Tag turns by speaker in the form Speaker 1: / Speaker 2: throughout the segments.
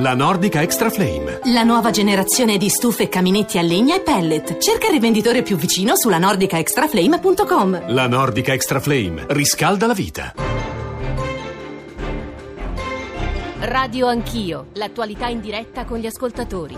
Speaker 1: La Nordica Extra Flame.
Speaker 2: La nuova generazione di stufe e caminetti a legna e pellet. Cerca il rivenditore più vicino sulla nordicaextraflame.com.
Speaker 1: La Nordica Extra Flame riscalda la vita.
Speaker 2: Radio Anch'io, l'attualità in diretta con gli ascoltatori.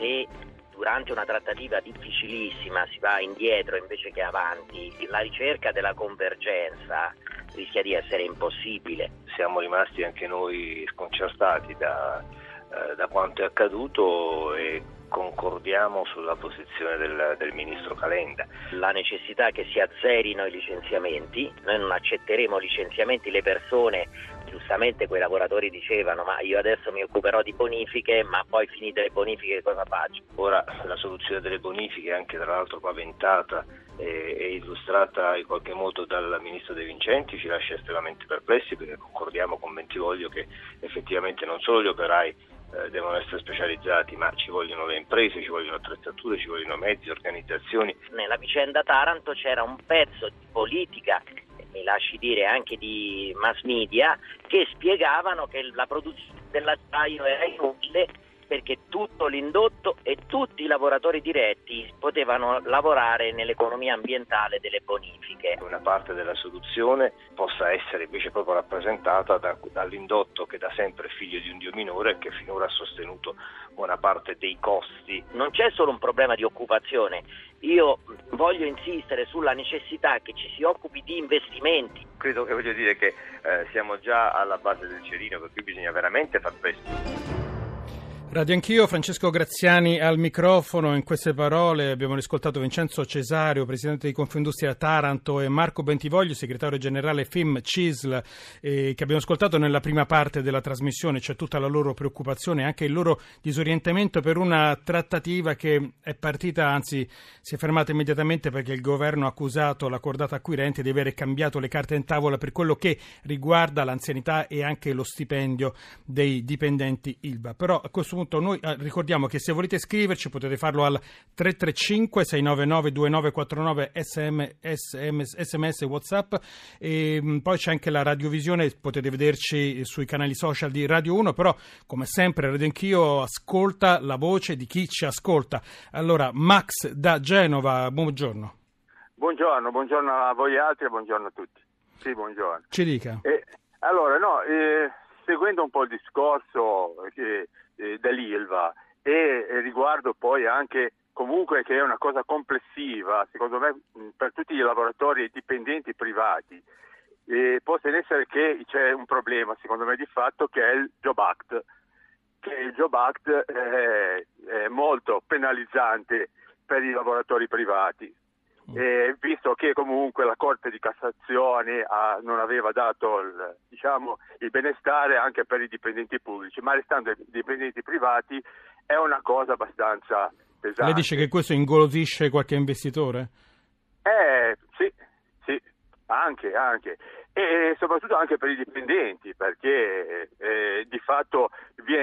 Speaker 3: Se durante una trattativa difficilissima si va indietro invece che avanti, la ricerca della convergenza rischia di essere impossibile.
Speaker 4: Siamo rimasti anche noi sconcertati da, eh, da quanto è accaduto e concordiamo sulla posizione del, del, ministro Calenda.
Speaker 3: La necessità che si azzerino i licenziamenti, noi non accetteremo licenziamenti, le persone, giustamente quei lavoratori dicevano ma io adesso mi occuperò di bonifiche, ma poi finite le bonifiche cosa faccio?
Speaker 4: Ora la soluzione delle bonifiche, anche tra l'altro paventata e illustrata in qualche modo dal ministro De Vincenti ci lascia estremamente perplessi perché concordiamo con Bentivoglio che effettivamente non solo gli operai eh, devono essere specializzati, ma ci vogliono le imprese, ci vogliono attrezzature, ci vogliono mezzi, organizzazioni.
Speaker 3: Nella vicenda Taranto c'era un pezzo di politica mi lasci dire anche di mass media, che spiegavano che la produzione dell'acciaio era inutile perché tutto l'indotto e tutti i lavoratori diretti potevano lavorare nell'economia ambientale delle bonifiche.
Speaker 4: Una parte della soluzione possa essere invece proprio rappresentata da, dall'indotto che da sempre è figlio di un dio minore e che finora ha sostenuto buona parte dei costi.
Speaker 3: Non c'è solo un problema di occupazione, io voglio insistere sulla necessità che ci si occupi di investimenti.
Speaker 4: Credo che voglio dire che eh, siamo già alla base del cerino, per cui bisogna veramente far presto.
Speaker 5: Radio Anch'io, Francesco Graziani al microfono. In queste parole abbiamo riscoltato Vincenzo Cesario, presidente di Confindustria Taranto, e Marco Bentivoglio, segretario generale FIM CISL, eh, che abbiamo ascoltato nella prima parte della trasmissione. C'è tutta la loro preoccupazione e anche il loro disorientamento per una trattativa che è partita, anzi si è fermata immediatamente perché il governo ha accusato la cordata acquirente di aver cambiato le carte in tavola per quello che riguarda l'anzianità e anche lo stipendio dei dipendenti ILVA. Però a questo punto punto noi eh, ricordiamo che se volete scriverci potete farlo al 335 699 2949 SMS, SMS Whatsapp e mh, mm, poi c'è anche la radiovisione, potete vederci sui canali social di Radio 1, però come sempre Radio Anch'io ascolta la voce di chi ci ascolta. Allora Max da Genova, buongiorno.
Speaker 6: Buongiorno, buongiorno a voi altri e buongiorno a tutti. Sì, buongiorno.
Speaker 5: Ci dica.
Speaker 6: Eh, allora, no, eh, seguendo un po' il discorso che eh, dell'ILVA e, e riguardo poi anche comunque che è una cosa complessiva, secondo me, per tutti i lavoratori dipendenti privati. E può essere che c'è un problema, secondo me, di fatto, che è il Job Act, che il Job Act è, è molto penalizzante per i lavoratori privati. E visto che comunque la Corte di Cassazione ha, non aveva dato il, diciamo, il, benestare anche per i dipendenti pubblici, ma restando i dipendenti privati è una cosa abbastanza pesante.
Speaker 5: Lei dice che questo ingolosisce qualche investitore?
Speaker 6: Eh, sì, sì, anche, anche. E soprattutto anche per i dipendenti, perché eh, di fatto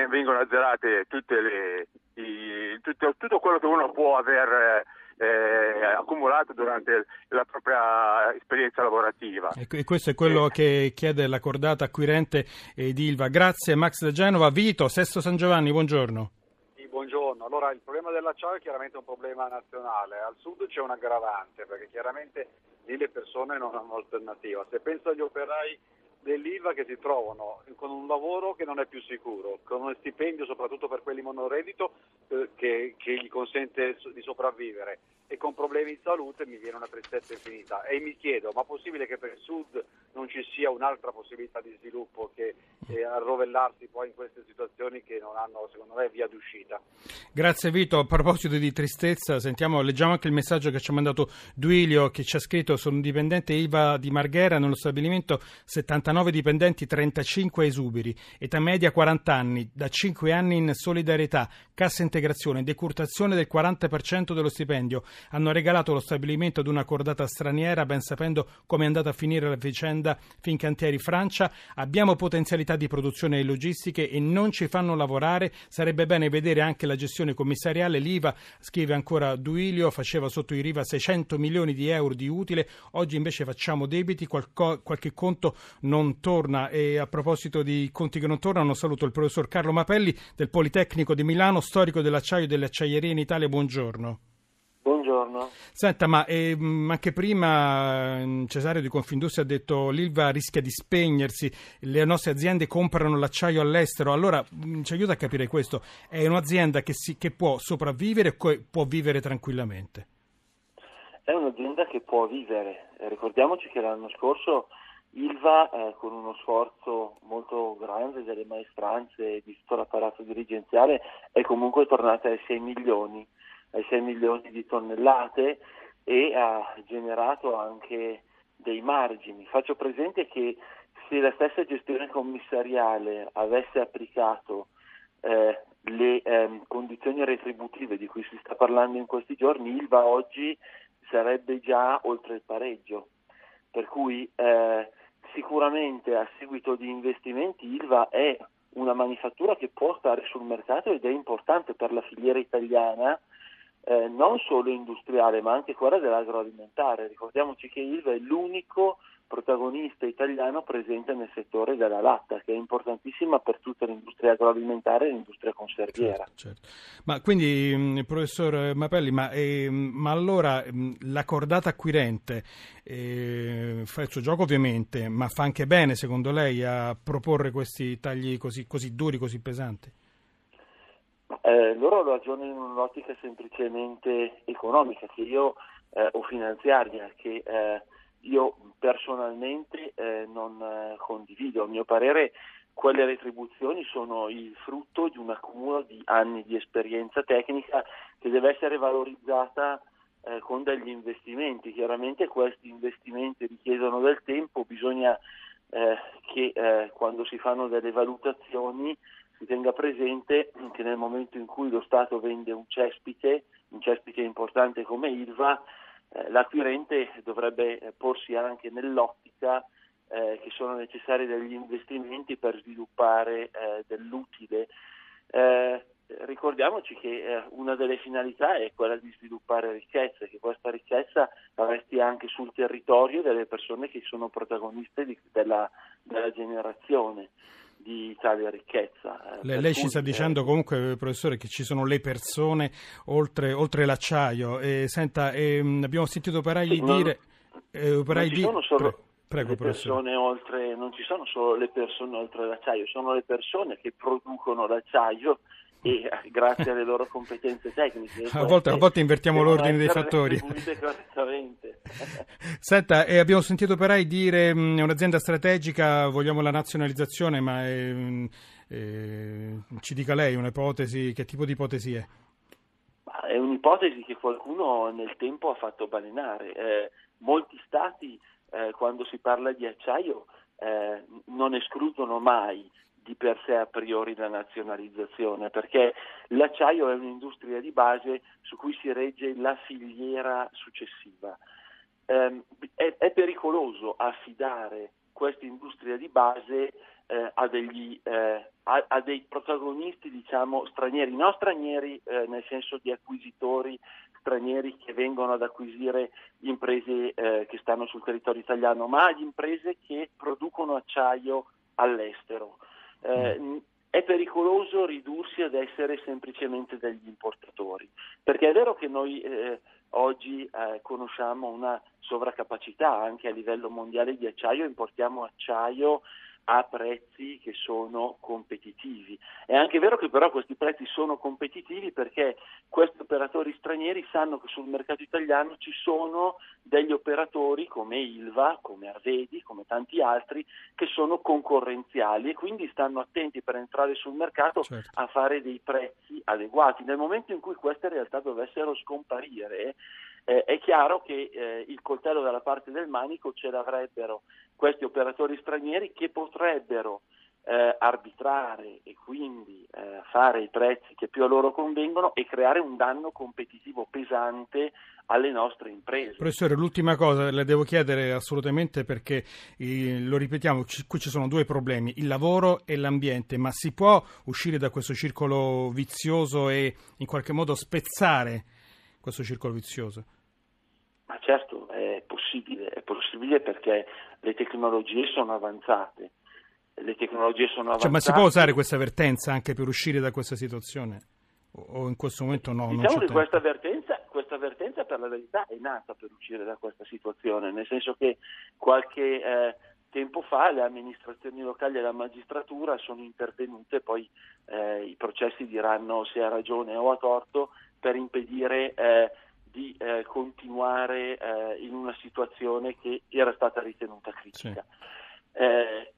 Speaker 6: vengono azzerate tutte le, i, tutto, tutto quello che uno può aver eh, accumulato durante la propria esperienza lavorativa.
Speaker 5: E questo è quello eh. che chiede la cordata acquirente ed Ilva. Grazie Max da Genova. Vito, Sesto San Giovanni, buongiorno.
Speaker 7: Sì, buongiorno. Allora, il problema dell'acciaio è chiaramente un problema nazionale. Al sud c'è un aggravante perché chiaramente lì le persone non hanno alternativa. Se penso agli operai dell'ILVA che si trovano con un lavoro che non è più sicuro, con uno stipendio soprattutto per quelli monoreddito eh, che, che gli consente di sopravvivere e con problemi di salute mi viene una tristezza infinita. E mi chiedo ma è possibile che per il Sud non ci sia un'altra possibilità di sviluppo che eh, arrovellarsi poi in queste situazioni che non hanno secondo me via d'uscita.
Speaker 5: Grazie Vito, a proposito di tristezza sentiamo, leggiamo anche il messaggio che ci ha mandato Duilio che ci ha scritto sono un dipendente IVA di Marghera nello stabilimento 79 dipendenti 35 esuberi, età media 40 anni, da 5 anni in solidarietà, cassa integrazione, decurtazione del 40% dello stipendio hanno regalato lo stabilimento ad una cordata straniera, ben sapendo come è andata a finire la vicenda Fincantieri Francia. Abbiamo potenzialità di produzione e logistiche e non ci fanno lavorare. Sarebbe bene vedere anche la gestione commissariale. L'IVA, scrive ancora Duilio, faceva sotto i Riva 600 milioni di euro di utile. Oggi invece facciamo debiti, qualco, qualche conto non torna e a proposito di conti che non tornano saluto il professor Carlo Mapelli del Politecnico di Milano, storico dell'acciaio e delle acciaierie in Italia. Buongiorno.
Speaker 8: Buongiorno.
Speaker 5: Senta, ma eh, anche prima mm, Cesario di Confindustria ha detto l'Ilva rischia di spegnersi, le nostre aziende comprano l'acciaio all'estero, allora mm, ci aiuta a capire questo, è un'azienda che, si, che può sopravvivere e può vivere tranquillamente?
Speaker 8: È un'azienda che può vivere, eh, ricordiamoci che l'anno scorso Ilva eh, con uno sforzo molto grande delle maestranze e di tutto l'apparato dirigenziale è comunque tornata ai 6 milioni ai 6 milioni di tonnellate e ha generato anche dei margini. Faccio presente che se la stessa gestione commissariale avesse applicato eh, le eh, condizioni retributive di cui si sta parlando in questi giorni, Ilva oggi sarebbe già oltre il pareggio. Per cui eh, sicuramente a seguito di investimenti Ilva è una manifattura che può stare sul mercato ed è importante per la filiera italiana eh, non solo industriale ma anche quella dell'agroalimentare. Ricordiamoci che Ilva è l'unico protagonista italiano presente nel settore della latta, che è importantissima per tutta l'industria agroalimentare e l'industria conserviera.
Speaker 5: Certo, certo. Ma quindi, professor Mapelli, ma, eh, ma allora la cordata acquirente eh, fa il suo gioco ovviamente, ma fa anche bene, secondo lei, a proporre questi tagli così, così duri, così pesanti?
Speaker 8: Eh, loro ragionano in un'ottica semplicemente economica che io, eh, o finanziaria che eh, io personalmente eh, non eh, condivido. A mio parere quelle retribuzioni sono il frutto di un accumulo di anni di esperienza tecnica che deve essere valorizzata eh, con degli investimenti. Chiaramente questi investimenti richiedono del tempo, bisogna che quando si fanno delle valutazioni si tenga presente che nel momento in cui lo Stato vende un cespite, un cespite importante come Ilva, eh, l'acquirente dovrebbe porsi anche nell'ottica eh, che sono necessari degli investimenti per sviluppare eh, dell'utile. Eh, ricordiamoci che eh, una delle finalità è quella di sviluppare ricchezza, che questa ricchezza resti anche sul territorio delle persone che sono protagoniste di, della, della generazione di tale ricchezza.
Speaker 5: Eh, lei, lei ci sta dicendo comunque, professore, che ci sono le persone oltre, oltre l'acciaio. E, senta, e, abbiamo sentito operai sì, dire...
Speaker 8: Eh, operai di... Solo... Prego, oltre, non ci sono solo le persone oltre l'acciaio, sono le persone che producono l'acciaio e eh, grazie alle loro competenze tecniche.
Speaker 5: A volte, a volte invertiamo l'ordine dei fattori. Senta, eh, abbiamo sentito operai dire mh, mm, è un'azienda strategica, vogliamo la nazionalizzazione, ma mh, eh, ci dica lei un'ipotesi, che tipo di ipotesi è?
Speaker 8: È un'ipotesi che qualcuno nel tempo ha fatto balenare. Eh, molti stati, eh, quando si parla di acciaio, eh, non escludono mai di per sé a priori la nazionalizzazione, perché l'acciaio è un'industria di base su cui si regge la filiera successiva. Eh, è, è, pericoloso affidare questa industria di base eh, a, degli, eh, a, a, dei protagonisti diciamo, stranieri, non stranieri eh, nel senso di acquisitori stranieri che vengono ad acquisire imprese eh, che stanno sul territorio italiano, ma ad imprese che producono acciaio all'estero eh, è pericoloso ridursi ad essere semplicemente degli importatori, perché è vero che noi eh, oggi eh, conosciamo una sovraccapacità anche a livello mondiale di acciaio, importiamo acciaio a prezzi che sono competitivi. È anche vero che però questi prezzi sono competitivi perché questi operatori stranieri sanno che sul mercato italiano ci sono degli operatori come Ilva, come Arvedi, come tanti altri che sono concorrenziali e quindi stanno attenti per entrare sul mercato certo. a fare dei prezzi adeguati. Nel momento in cui queste realtà dovessero scomparire, eh, è chiaro che eh, il coltello dalla parte del manico ce l'avrebbero questi operatori stranieri che potrebbero eh, arbitrare e quindi eh, fare i prezzi che più a loro convengono e creare un danno competitivo pesante alle nostre imprese.
Speaker 5: Professore, l'ultima cosa le devo chiedere assolutamente perché eh, lo ripetiamo, ci, qui ci sono due problemi, il lavoro e l'ambiente, ma si può uscire da questo circolo vizioso e in qualche modo spezzare questo circolo vizioso?
Speaker 8: Possibile perché le tecnologie sono avanzate. Le tecnologie sono avanzate.
Speaker 5: Cioè, ma si può usare questa avvertenza anche per uscire da questa situazione? O in questo momento no?
Speaker 8: Diciamo che questa avvertenza, questa avvertenza, per la verità è nata per uscire da questa situazione, nel senso che qualche eh, tempo fa le amministrazioni locali e la magistratura sono intervenute, poi eh, i processi diranno se ha ragione o ha torto, per impedire eh, di eh, continuare eh, in una situazione che era stata ritenuta critica. Sì. Eh,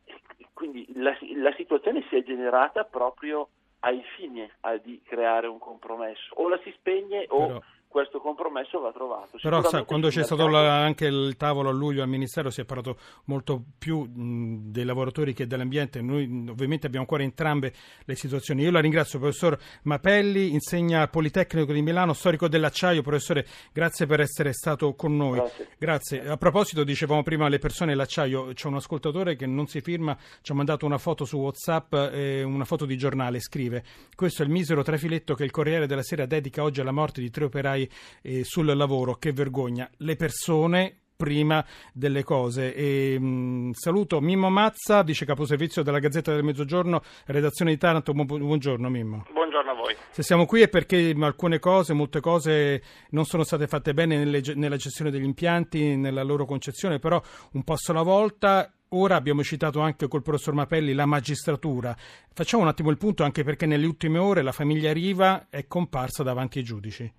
Speaker 8: quindi la, la, situazione si è generata proprio ai fini di creare un compromesso, o la si spegne o... Questo compromesso va trovato.
Speaker 5: Però sa, quando c'è stato la, anche il tavolo a luglio al Ministero si è parlato molto più mh, dei lavoratori che dell'ambiente, noi ovviamente abbiamo ancora entrambe le situazioni. Io la ringrazio, professor Mapelli, insegna al Politecnico di Milano, storico dell'acciaio. Professore, grazie per essere stato con noi.
Speaker 8: Grazie.
Speaker 5: grazie. A proposito, dicevamo prima le persone dell'acciaio, c'è un ascoltatore che non si firma, ci ha mandato una foto su Whatsapp, eh, una foto di giornale, scrive questo è il misero trafiletto che il Corriere della Sera dedica oggi alla morte di tre operai eh, sul lavoro. Che vergogna. Le persone prima delle cose. E, mh, mm, saluto Mimmo Mazza, vice caposervizio della Gazzetta del Mezzogiorno, redazione di Taranto. buongiorno Mimmo.
Speaker 9: Buongiorno a voi.
Speaker 5: Se siamo qui è perché alcune cose, molte cose non sono state fatte bene nelle, nella gestione degli impianti, nella loro concezione, però un passo alla volta. Ora abbiamo citato anche col professor Mapelli la magistratura. Facciamo un attimo il punto anche perché nelle ultime ore la famiglia Riva è comparsa davanti ai giudici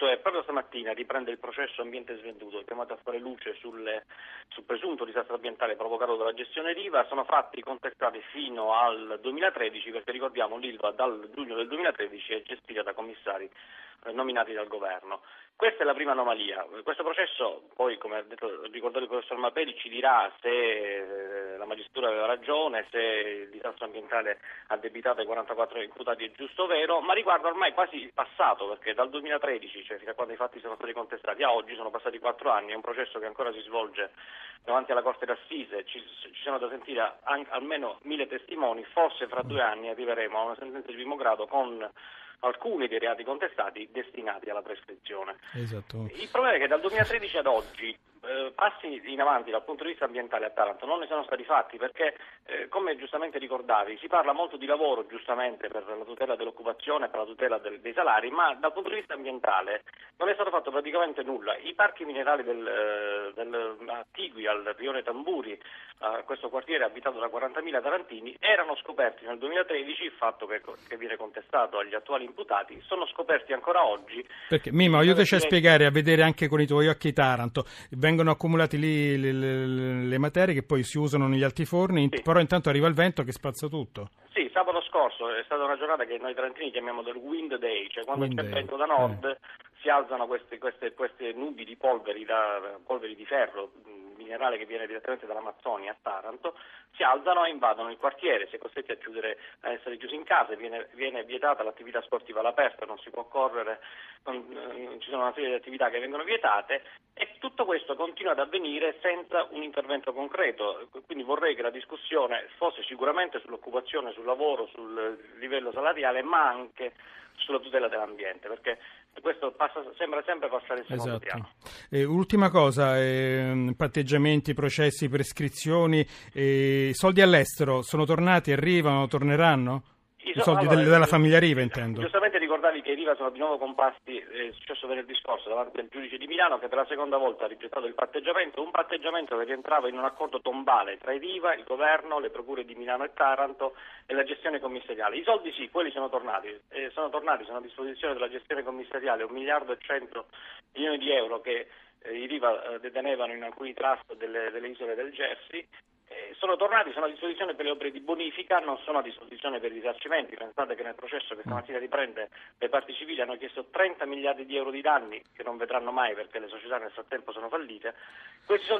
Speaker 9: punto è proprio stamattina riprende il processo ambiente svenduto, chiamato a fare luce sulle, sul presunto disastro ambientale provocato dalla gestione Riva. Sono fatti contestati fino al 2013 perché ricordiamo l'Ilva dal giugno del 2013 è gestita da commissari eh, nominati dal governo. Questa è la prima anomalia. Questo processo, poi, come ha detto, ricordato il professor Mapelli, ci dirà se eh, la magistratura aveva ragione, se il disastro ambientale addebitato ai 44 imputati è giusto o vero, ma riguarda ormai quasi il passato, perché dal 2013, cioè fino a quando i fatti sono stati contestati, a oggi sono passati quattro anni, è un processo che ancora si svolge davanti alla Corte d'Assise, ci, ci sono da sentire anche, almeno mille testimoni, forse fra due anni arriveremo a una sentenza di primo grado con alcuni dei reati contestati destinati alla prescrizione.
Speaker 5: Esatto.
Speaker 9: Il problema è che dal 2013 ad oggi eh, passi in avanti dal punto di vista ambientale a Taranto non ne sono stati fatti perché, eh, come giustamente ricordavi, si parla molto di lavoro giustamente per la tutela dell'occupazione, per la tutela del, dei salari, ma dal punto di vista ambientale non è stato fatto praticamente nulla. I parchi minerali del, eh, del attigui al rione Tamburi, a questo quartiere abitato da 40.000 tarantini, erano scoperti nel 2013, il fatto che, che viene contestato agli attuali imputati, sono scoperti ancora oggi.
Speaker 5: Perché, Mimo, aiutaci a spiegare, a vedere anche con i tuoi occhi Taranto. Vengono accumulati lì le, le, le materie che poi si usano negli altiforni, sì. però intanto arriva il vento che spazza tutto.
Speaker 9: Sì, sabato scorso è stata una giornata che noi tarantini chiamiamo del wind day, cioè quando wind c'è il vento da nord eh. Si alzano queste, queste, queste nubi di polveri, da, polveri di ferro minerale che viene direttamente dall'Amazzonia a Taranto, si alzano e invadono il quartiere, si è costretti a, chiudere, a essere chiusi in casa, viene, viene vietata l'attività sportiva all'aperto, non si può correre, non, eh, ci sono una serie di attività che vengono vietate e tutto questo continua ad avvenire senza un intervento concreto. Quindi vorrei che la discussione fosse sicuramente sull'occupazione, sul lavoro, sul livello salariale, ma anche sulla tutela dell'ambiente, perché questo passa, sembra sempre passare in secondo esatto. piano.
Speaker 5: Eh, ultima cosa, eh, patteggiamenti, processi, prescrizioni, eh, soldi all'estero sono tornati, arrivano, torneranno? I, so- soldi allora, del, della famiglia Riva intendo.
Speaker 9: Giustamente ricordavi che i Riva sono di nuovo comparsi, è successo venerdì scorso davanti al giudice di Milano che per la seconda volta ha rigettato il patteggiamento, un patteggiamento che rientrava in un accordo tombale tra i Riva, il governo, le procure di Milano e Taranto e la gestione commissariale. I soldi sì, quelli sono tornati, eh, sono tornati, sono a disposizione della gestione commissariale, un miliardo e cento milioni di euro che eh, i Riva eh, detenevano in alcuni trust delle, delle isole del Jersey eh, sono tornati, sono a disposizione per le opere di bonifica, non sono a disposizione per i risarcimenti. Pensate che nel processo che stamattina riprende le parti civili hanno chiesto 30 miliardi di euro di danni che non vedranno mai perché le società nel frattempo sono fallite.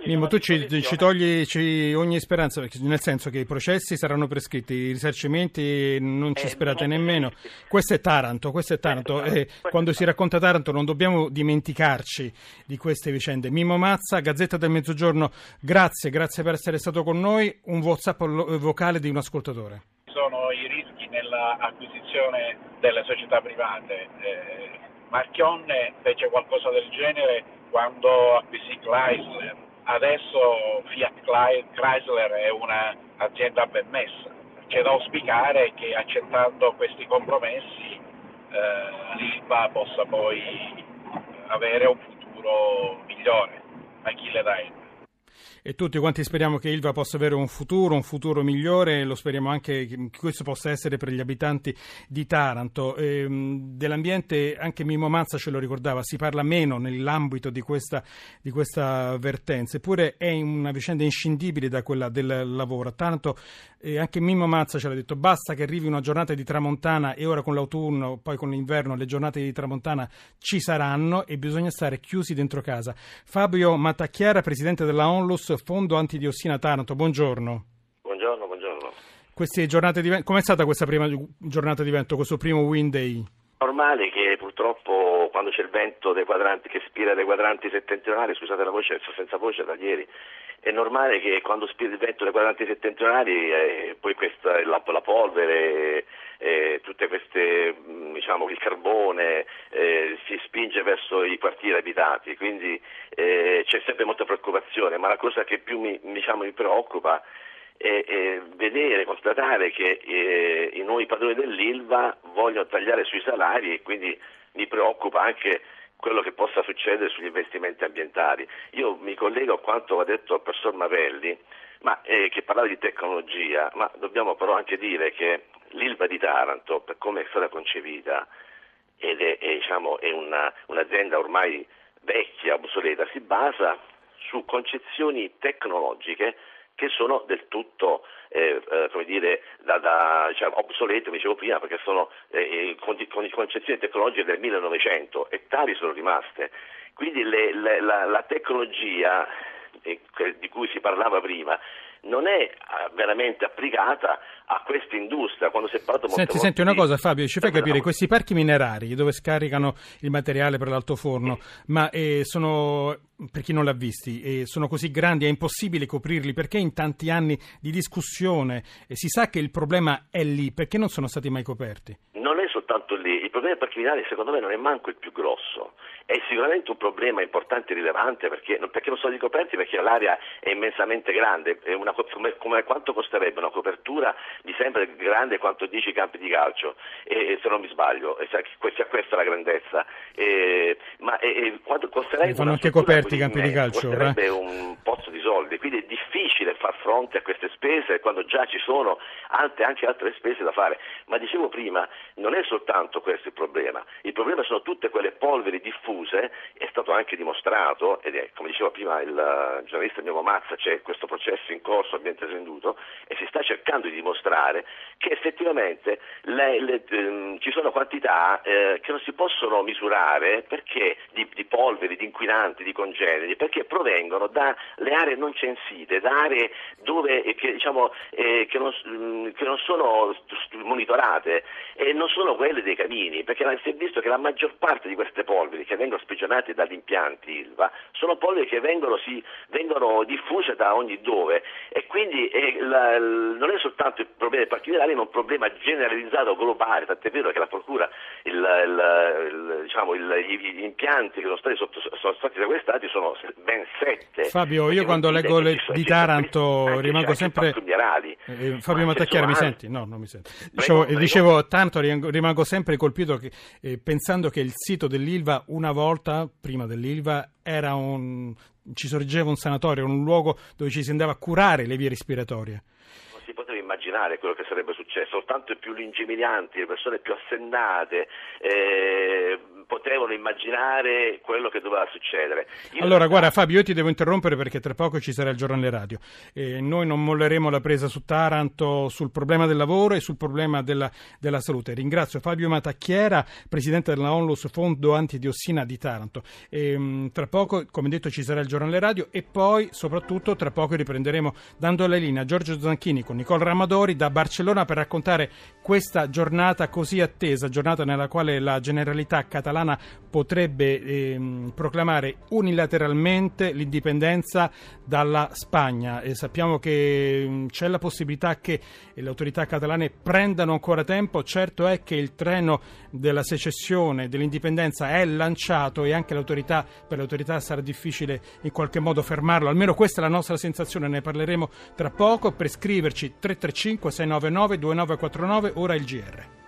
Speaker 5: Mimo, tu ci, ci togli ci, ogni speranza, nel senso che i processi saranno prescritti, i risarcimenti non ci eh, sperate non nemmeno. Questo è Taranto, questo è Taranto. Questo, eh, quando si racconta Taranto non dobbiamo dimenticarci di queste vicende. Mimo Mazza, Gazzetta del Mezzogiorno, grazie, grazie per essere stato con noi un WhatsApp vocale di un ascoltatore.
Speaker 10: Sono i rischi nell'acquisizione delle società private. Eh, Marchionne fece qualcosa del genere quando acquisì Chrysler adesso Fiat Chrysler è un'azienda ben messa. C'è da auspicare che accettando questi compromessi eh, l'ILVA possa poi avere un futuro migliore. Achille Dain
Speaker 5: e tutti quanti speriamo che Ilva possa avere un futuro, un futuro migliore, lo speriamo anche che questo possa essere per gli abitanti di Taranto. E, ehm, dell'ambiente anche Mimo Mazza ce lo ricordava, si parla meno nell'ambito di questa, di questa vertenza, eppure è una vicenda inscindibile da quella del lavoro. A Taranto eh, anche Mimo Mazza ce l'ha detto, basta che arrivi una giornata di tramontana e ora con l'autunno, poi con l'inverno le giornate di tramontana ci saranno e bisogna stare chiusi dentro casa. Fabio Matacchiara, presidente della Onlus, Fondo Antidiossina Taranto, buongiorno.
Speaker 11: Buongiorno, buongiorno.
Speaker 5: Queste giornate di com'è stata questa prima giornata di vento, questo primo wind day?
Speaker 11: Normale che purtroppo quando c'è il vento dei quadranti che spira dai quadranti settentrionali, scusate la voce, sto senza voce da ieri, è normale che quando spira il vento dai quadranti settentrionali eh, poi questa, la, la polvere eh, tutte queste, mm, diciamo, il carbone eh, si spinge verso i quartieri abitati, quindi eh, c'è sempre molta preoccupazione, ma la cosa che più mi, diciamo, mi preoccupa è, è, vedere, constatare che eh, i nuovi padroni dell'ILVA vogliono tagliare sui salari e quindi mi preoccupa anche quello che possa succedere sugli investimenti ambientali. Io mi collego a quanto ha detto il professor Mavelli, ma, eh, che parlava di tecnologia, ma dobbiamo però anche dire che l'Ilva di Taranto, per come è stata concepita, ed è, è, diciamo, è una, un'azienda ormai vecchia, obsoleta, si basa su concezioni tecnologiche che sono del tutto eh, eh, come dire, da, da, diciamo, obsolete, come dicevo prima, perché sono eh, con, con concezioni tecnologiche del 1900 e tali sono rimaste. Quindi le, le, la, la, tecnologia eh, di cui si parlava prima non è eh, veramente applicata a questa industria. Quando si è parlato
Speaker 5: senti, senti una cosa Fabio, ci fai capire, questi parchi minerari dove scaricano il materiale per l'altoforno, sì. ma eh, sono, per chi non l'ha visti, eh, sono così grandi, è impossibile coprirli, perché in tanti anni di discussione eh, si sa che il problema è lì, perché non sono stati mai coperti?
Speaker 11: Non è soltanto lì, il problema del parchi minerari secondo me non è manco il più grosso. È sicuramente un problema importante e rilevante perché, perché non sono ricoperti perché l'area è immensamente grande, è una, come, come, quanto costerebbe una copertura di sempre grande quanto 10 campi di calcio, e, se non mi sbaglio, sia questa la grandezza, e, ma e, quanto costerebbe...
Speaker 5: Fanno anche coperti i campi di calcio.
Speaker 11: Costerebbe eh? un pozzo di soldi, quindi è difficile far fronte a queste spese quando già ci sono altre, anche altre spese da fare, ma dicevo prima, non è soltanto questo il problema, il problema sono tutte quelle polveri diffuse è stato anche dimostrato, ed è come diceva prima il eh, giornalista Mimo Mazza, c'è questo processo in corso ambiente venduto e si sta cercando di dimostrare che effettivamente le, le, ehm, ci sono quantità eh, che non si possono misurare perché, di, di, polveri, di inquinanti, di congeneri, perché provengono dalle aree non censite, da aree dove, eh, che, diciamo, eh, che, non, mm, che, non, sono monitorate e non sono quelle dei camini, perché si è visto che la maggior parte di queste polveri che vengono sprigionati dagli impianti ILVA sono polveri che vengono, si, vengono diffuse da ogni dove e quindi è la, non è soltanto il problema minerali ma un problema generalizzato globale, tant'è vero che la Procura, il, il, diciamo, gli impianti che sono stati, sotto, sono stati sequestrati sono ben sette.
Speaker 5: Fabio, io quando leggo le, di Taranto rimango sempre... Eh, Fabio Matacchiara, mi senti? No, non mi senti. Dicevo, prego. dicevo tanto rimango sempre colpito che, eh, pensando che il sito dell'Ilva una volta prima dell'Ilva, un, ci sorgeva un sanatorio, un luogo dove ci si andava a curare le vie respiratorie
Speaker 11: Non si poteva immaginare quello che sarebbe successo, soltanto i più lungimiranti, le persone più assennate, eh, potevano immaginare quello che doveva succedere.
Speaker 5: Io allora, guarda Fabio, io ti devo interrompere perché tra poco ci sarà il giornale radio. E noi non molleremo la presa su Taranto sul problema del lavoro e sul problema della, della salute. Ringrazio Fabio Matacchiera, presidente della Onlus Fondo Antidiossina di Taranto. E, um, tra poco, come detto, ci sarà il giornale radio e poi, soprattutto, tra poco riprenderemo dando la linea a Giorgio Zanchini con Nicole Ramadori da Barcellona per raccontare questa giornata così attesa, giornata nella quale la generalità catalana catalana potrebbe ehm, proclamare unilateralmente l'indipendenza dalla Spagna. E sappiamo che mh, c'è la possibilità che le autorità catalane prendano ancora tempo, certo è che il treno della secessione, dell'indipendenza è lanciato e anche l'autorità, per le autorità sarà difficile in qualche modo fermarlo, almeno questa è la nostra sensazione, ne parleremo tra poco, per scriverci 335 699 2949, ora il GR.